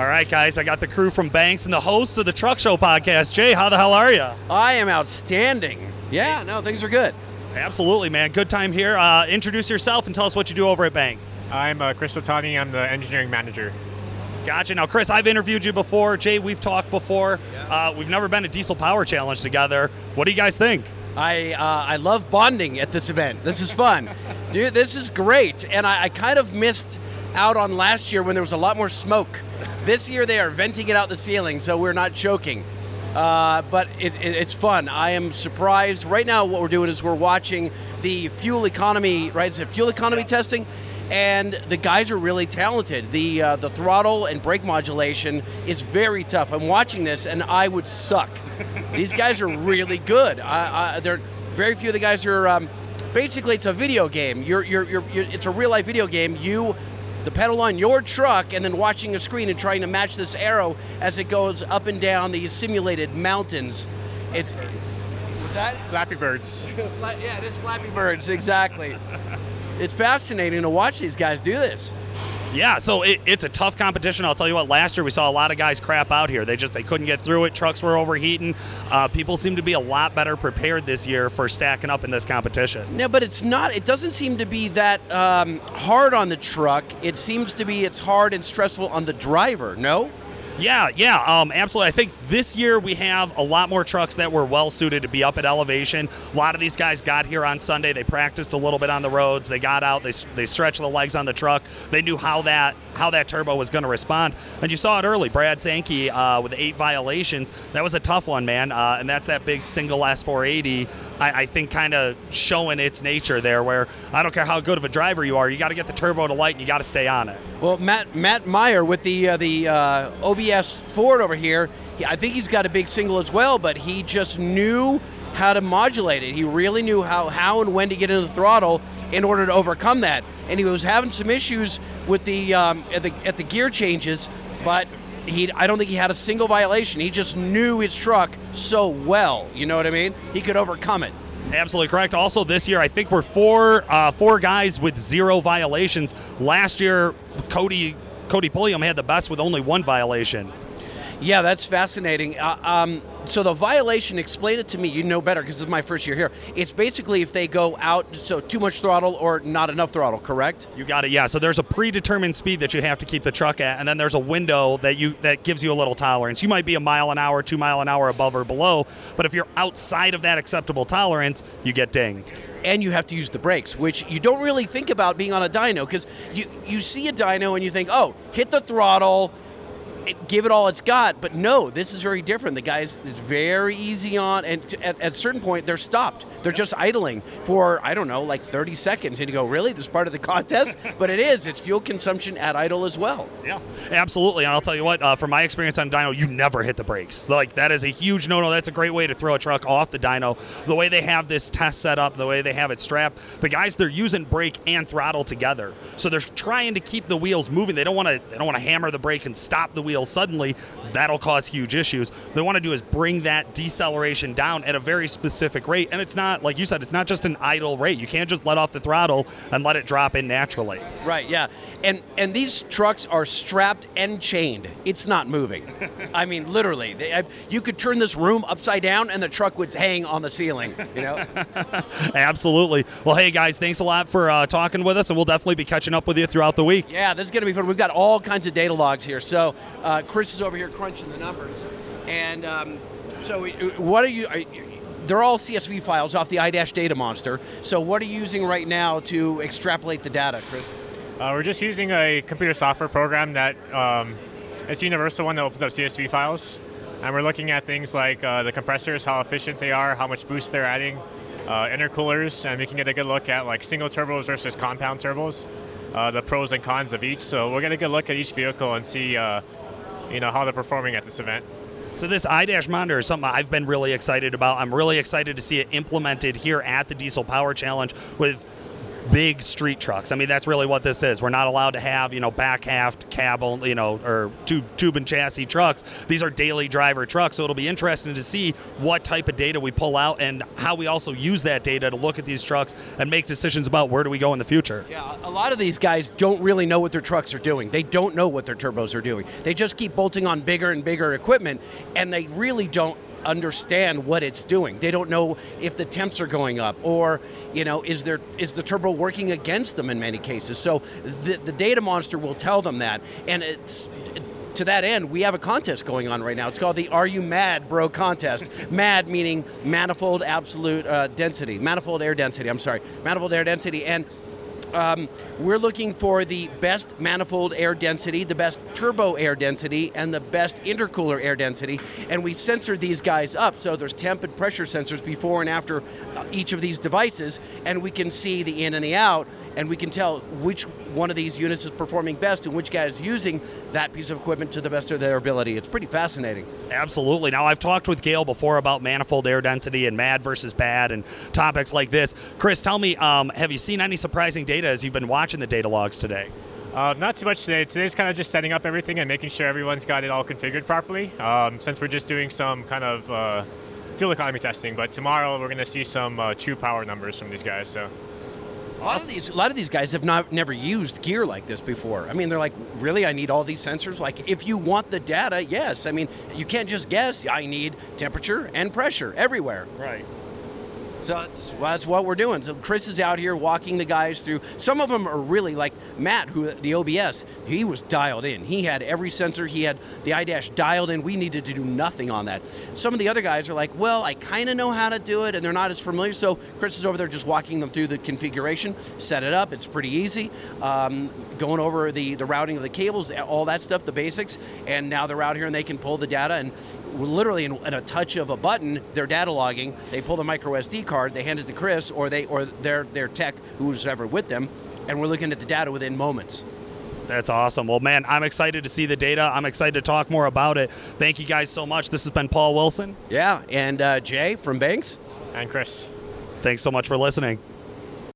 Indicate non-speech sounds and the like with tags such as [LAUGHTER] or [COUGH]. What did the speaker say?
All right, guys, I got the crew from Banks and the host of the Truck Show podcast. Jay, how the hell are you? I am outstanding. Yeah, no, things are good. Absolutely, man. Good time here. Uh, introduce yourself and tell us what you do over at Banks. I'm uh, Chris Otani. I'm the engineering manager. Gotcha. Now, Chris, I've interviewed you before. Jay, we've talked before. Uh, we've never been a Diesel Power Challenge together. What do you guys think? I uh, I love bonding at this event. This is fun, [LAUGHS] dude. This is great, and I, I kind of missed out on last year when there was a lot more smoke. This year they are venting it out the ceiling, so we're not choking. Uh, but it, it, it's fun. I am surprised. Right now, what we're doing is we're watching the fuel economy. Right, it's a fuel economy testing, and the guys are really talented. The uh, the throttle and brake modulation is very tough. I'm watching this, and I would suck. These guys are really good. I, I, they're very few of the guys are. Um, basically, it's a video game. You're, you're, you're, you're, it's a real life video game. You the pedal on your truck and then watching a screen and trying to match this arrow as it goes up and down these simulated mountains. It's what's that? Flappy Birds. [LAUGHS] yeah, it is Flappy Birds, exactly. [LAUGHS] it's fascinating to watch these guys do this. Yeah, so it, it's a tough competition. I'll tell you what. Last year we saw a lot of guys crap out here. They just they couldn't get through it. Trucks were overheating. Uh, people seem to be a lot better prepared this year for stacking up in this competition. No, but it's not. It doesn't seem to be that um, hard on the truck. It seems to be it's hard and stressful on the driver. No. Yeah, yeah, um, absolutely. I think this year we have a lot more trucks that were well suited to be up at elevation. A lot of these guys got here on Sunday. They practiced a little bit on the roads. They got out. They, they stretched the legs on the truck. They knew how that how that turbo was going to respond. And you saw it early. Brad Sankey uh, with eight violations. That was a tough one, man. Uh, and that's that big single S480. I, I think kind of showing its nature there. Where I don't care how good of a driver you are, you got to get the turbo to light and you got to stay on it. Well, Matt Matt Meyer with the uh, the uh, OBS Ford over here, he, I think he's got a big single as well, but he just knew how to modulate it. He really knew how how and when to get into the throttle in order to overcome that. And he was having some issues with the um, at the at the gear changes, but he I don't think he had a single violation. He just knew his truck so well. You know what I mean? He could overcome it. Absolutely correct. Also, this year I think we're four uh, four guys with zero violations. Last year, Cody Cody Pulliam had the best with only one violation. Yeah, that's fascinating. Uh, um, so the violation, explain it to me. You know better because this is my first year here. It's basically if they go out, so too much throttle or not enough throttle, correct? You got it. Yeah. So there's a predetermined speed that you have to keep the truck at, and then there's a window that you that gives you a little tolerance. You might be a mile an hour, two mile an hour above or below, but if you're outside of that acceptable tolerance, you get dinged and you have to use the brakes, which you don't really think about being on a dyno because you, you see a dyno and you think, oh, hit the throttle, give it all it's got. But no, this is very different. The guys, it's very easy on, and at, at a certain point, they're stopped. They're just idling for, I don't know, like 30 seconds. And you go, really? This is part of the contest? [LAUGHS] but it is. It's fuel consumption at idle as well. Yeah, absolutely. And I'll tell you what, uh, from my experience on dyno, you never hit the brakes. Like, that is a huge no no. That's a great way to throw a truck off the dyno. The way they have this test set up, the way they have it strapped, the guys, they're using brake and throttle together. So they're trying to keep the wheels moving. They don't want to they don't want to hammer the brake and stop the suddenly. That'll cause huge issues. What they want to do is bring that deceleration down at a very specific rate. And it's not like you said, it's not just an idle rate. You can't just let off the throttle and let it drop in naturally. Right. Yeah. And and these trucks are strapped and chained. It's not moving. [LAUGHS] I mean, literally, they, you could turn this room upside down and the truck would hang on the ceiling. You know. [LAUGHS] Absolutely. Well, hey guys, thanks a lot for uh, talking with us, and we'll definitely be catching up with you throughout the week. Yeah, this is going to be fun. We've got all kinds of data logs here. So uh, Chris is over here crunching the numbers, and. Um, so, what are you? Are, they're all CSV files off the iDash data monster. So what are you using right now to extrapolate the data, Chris? Uh, we're just using a computer software program that um, it's a universal one that opens up CSV files. And we're looking at things like uh, the compressors, how efficient they are, how much boost they're adding, uh, intercoolers, and we can get a good look at like single turbos versus compound turbos, uh, the pros and cons of each. So we'll get a good look at each vehicle and see, uh, you know, how they're performing at this event. So this iDash monitor is something I've been really excited about. I'm really excited to see it implemented here at the Diesel Power Challenge with big street trucks. I mean, that's really what this is. We're not allowed to have, you know, back half cab, you know, or tube, tube and chassis trucks. These are daily driver trucks. So it'll be interesting to see what type of data we pull out and how we also use that data to look at these trucks and make decisions about where do we go in the future. Yeah, a lot of these guys don't really know what their trucks are doing. They don't know what their turbos are doing. They just keep bolting on bigger and bigger equipment, and they really don't understand what it's doing. They don't know if the temps are going up or, you know, is there is the turbo working against them in many cases. So the, the data monster will tell them that. And it's to that end, we have a contest going on right now. It's called the Are You Mad Bro contest. [LAUGHS] mad meaning manifold absolute uh, density, manifold air density. I'm sorry, manifold air density. And um, we're looking for the best manifold air density, the best turbo air density, and the best intercooler air density. And we sensor these guys up. So there's temp and pressure sensors before and after uh, each of these devices, and we can see the in and the out, and we can tell which one of these units is performing best and which guy is using that piece of equipment to the best of their ability. It's pretty fascinating. Absolutely. Now, I've talked with Gale before about manifold air density and mad versus bad and topics like this. Chris, tell me, um, have you seen any surprising data as you've been watching the data logs today? Uh, not too much today. Today's kind of just setting up everything and making sure everyone's got it all configured properly. Um, since we're just doing some kind of uh, fuel economy testing, but tomorrow we're going to see some uh, true power numbers from these guys. So a lot of these, a lot of these guys have not never used gear like this before. I mean, they're like, really? I need all these sensors? Like, if you want the data, yes. I mean, you can't just guess. I need temperature and pressure everywhere. Right. So that's, well, that's what we're doing. So Chris is out here walking the guys through. Some of them are really like Matt, who the OBS. He was dialed in. He had every sensor. He had the iDash dialed in. We needed to do nothing on that. Some of the other guys are like, well, I kind of know how to do it, and they're not as familiar. So Chris is over there just walking them through the configuration, set it up. It's pretty easy. Um, going over the the routing of the cables, all that stuff, the basics, and now they're out here and they can pull the data and literally in, in, a touch of a button, they're data logging. They pull the micro SD card, they hand it to Chris or they or their their tech who's ever with them, and we're looking at the data within moments. That's awesome. Well, man, I'm excited to see the data. I'm excited to talk more about it. Thank you guys so much. This has been Paul Wilson. Yeah, and uh, Jay from Banks. And Chris. Thanks so much for listening.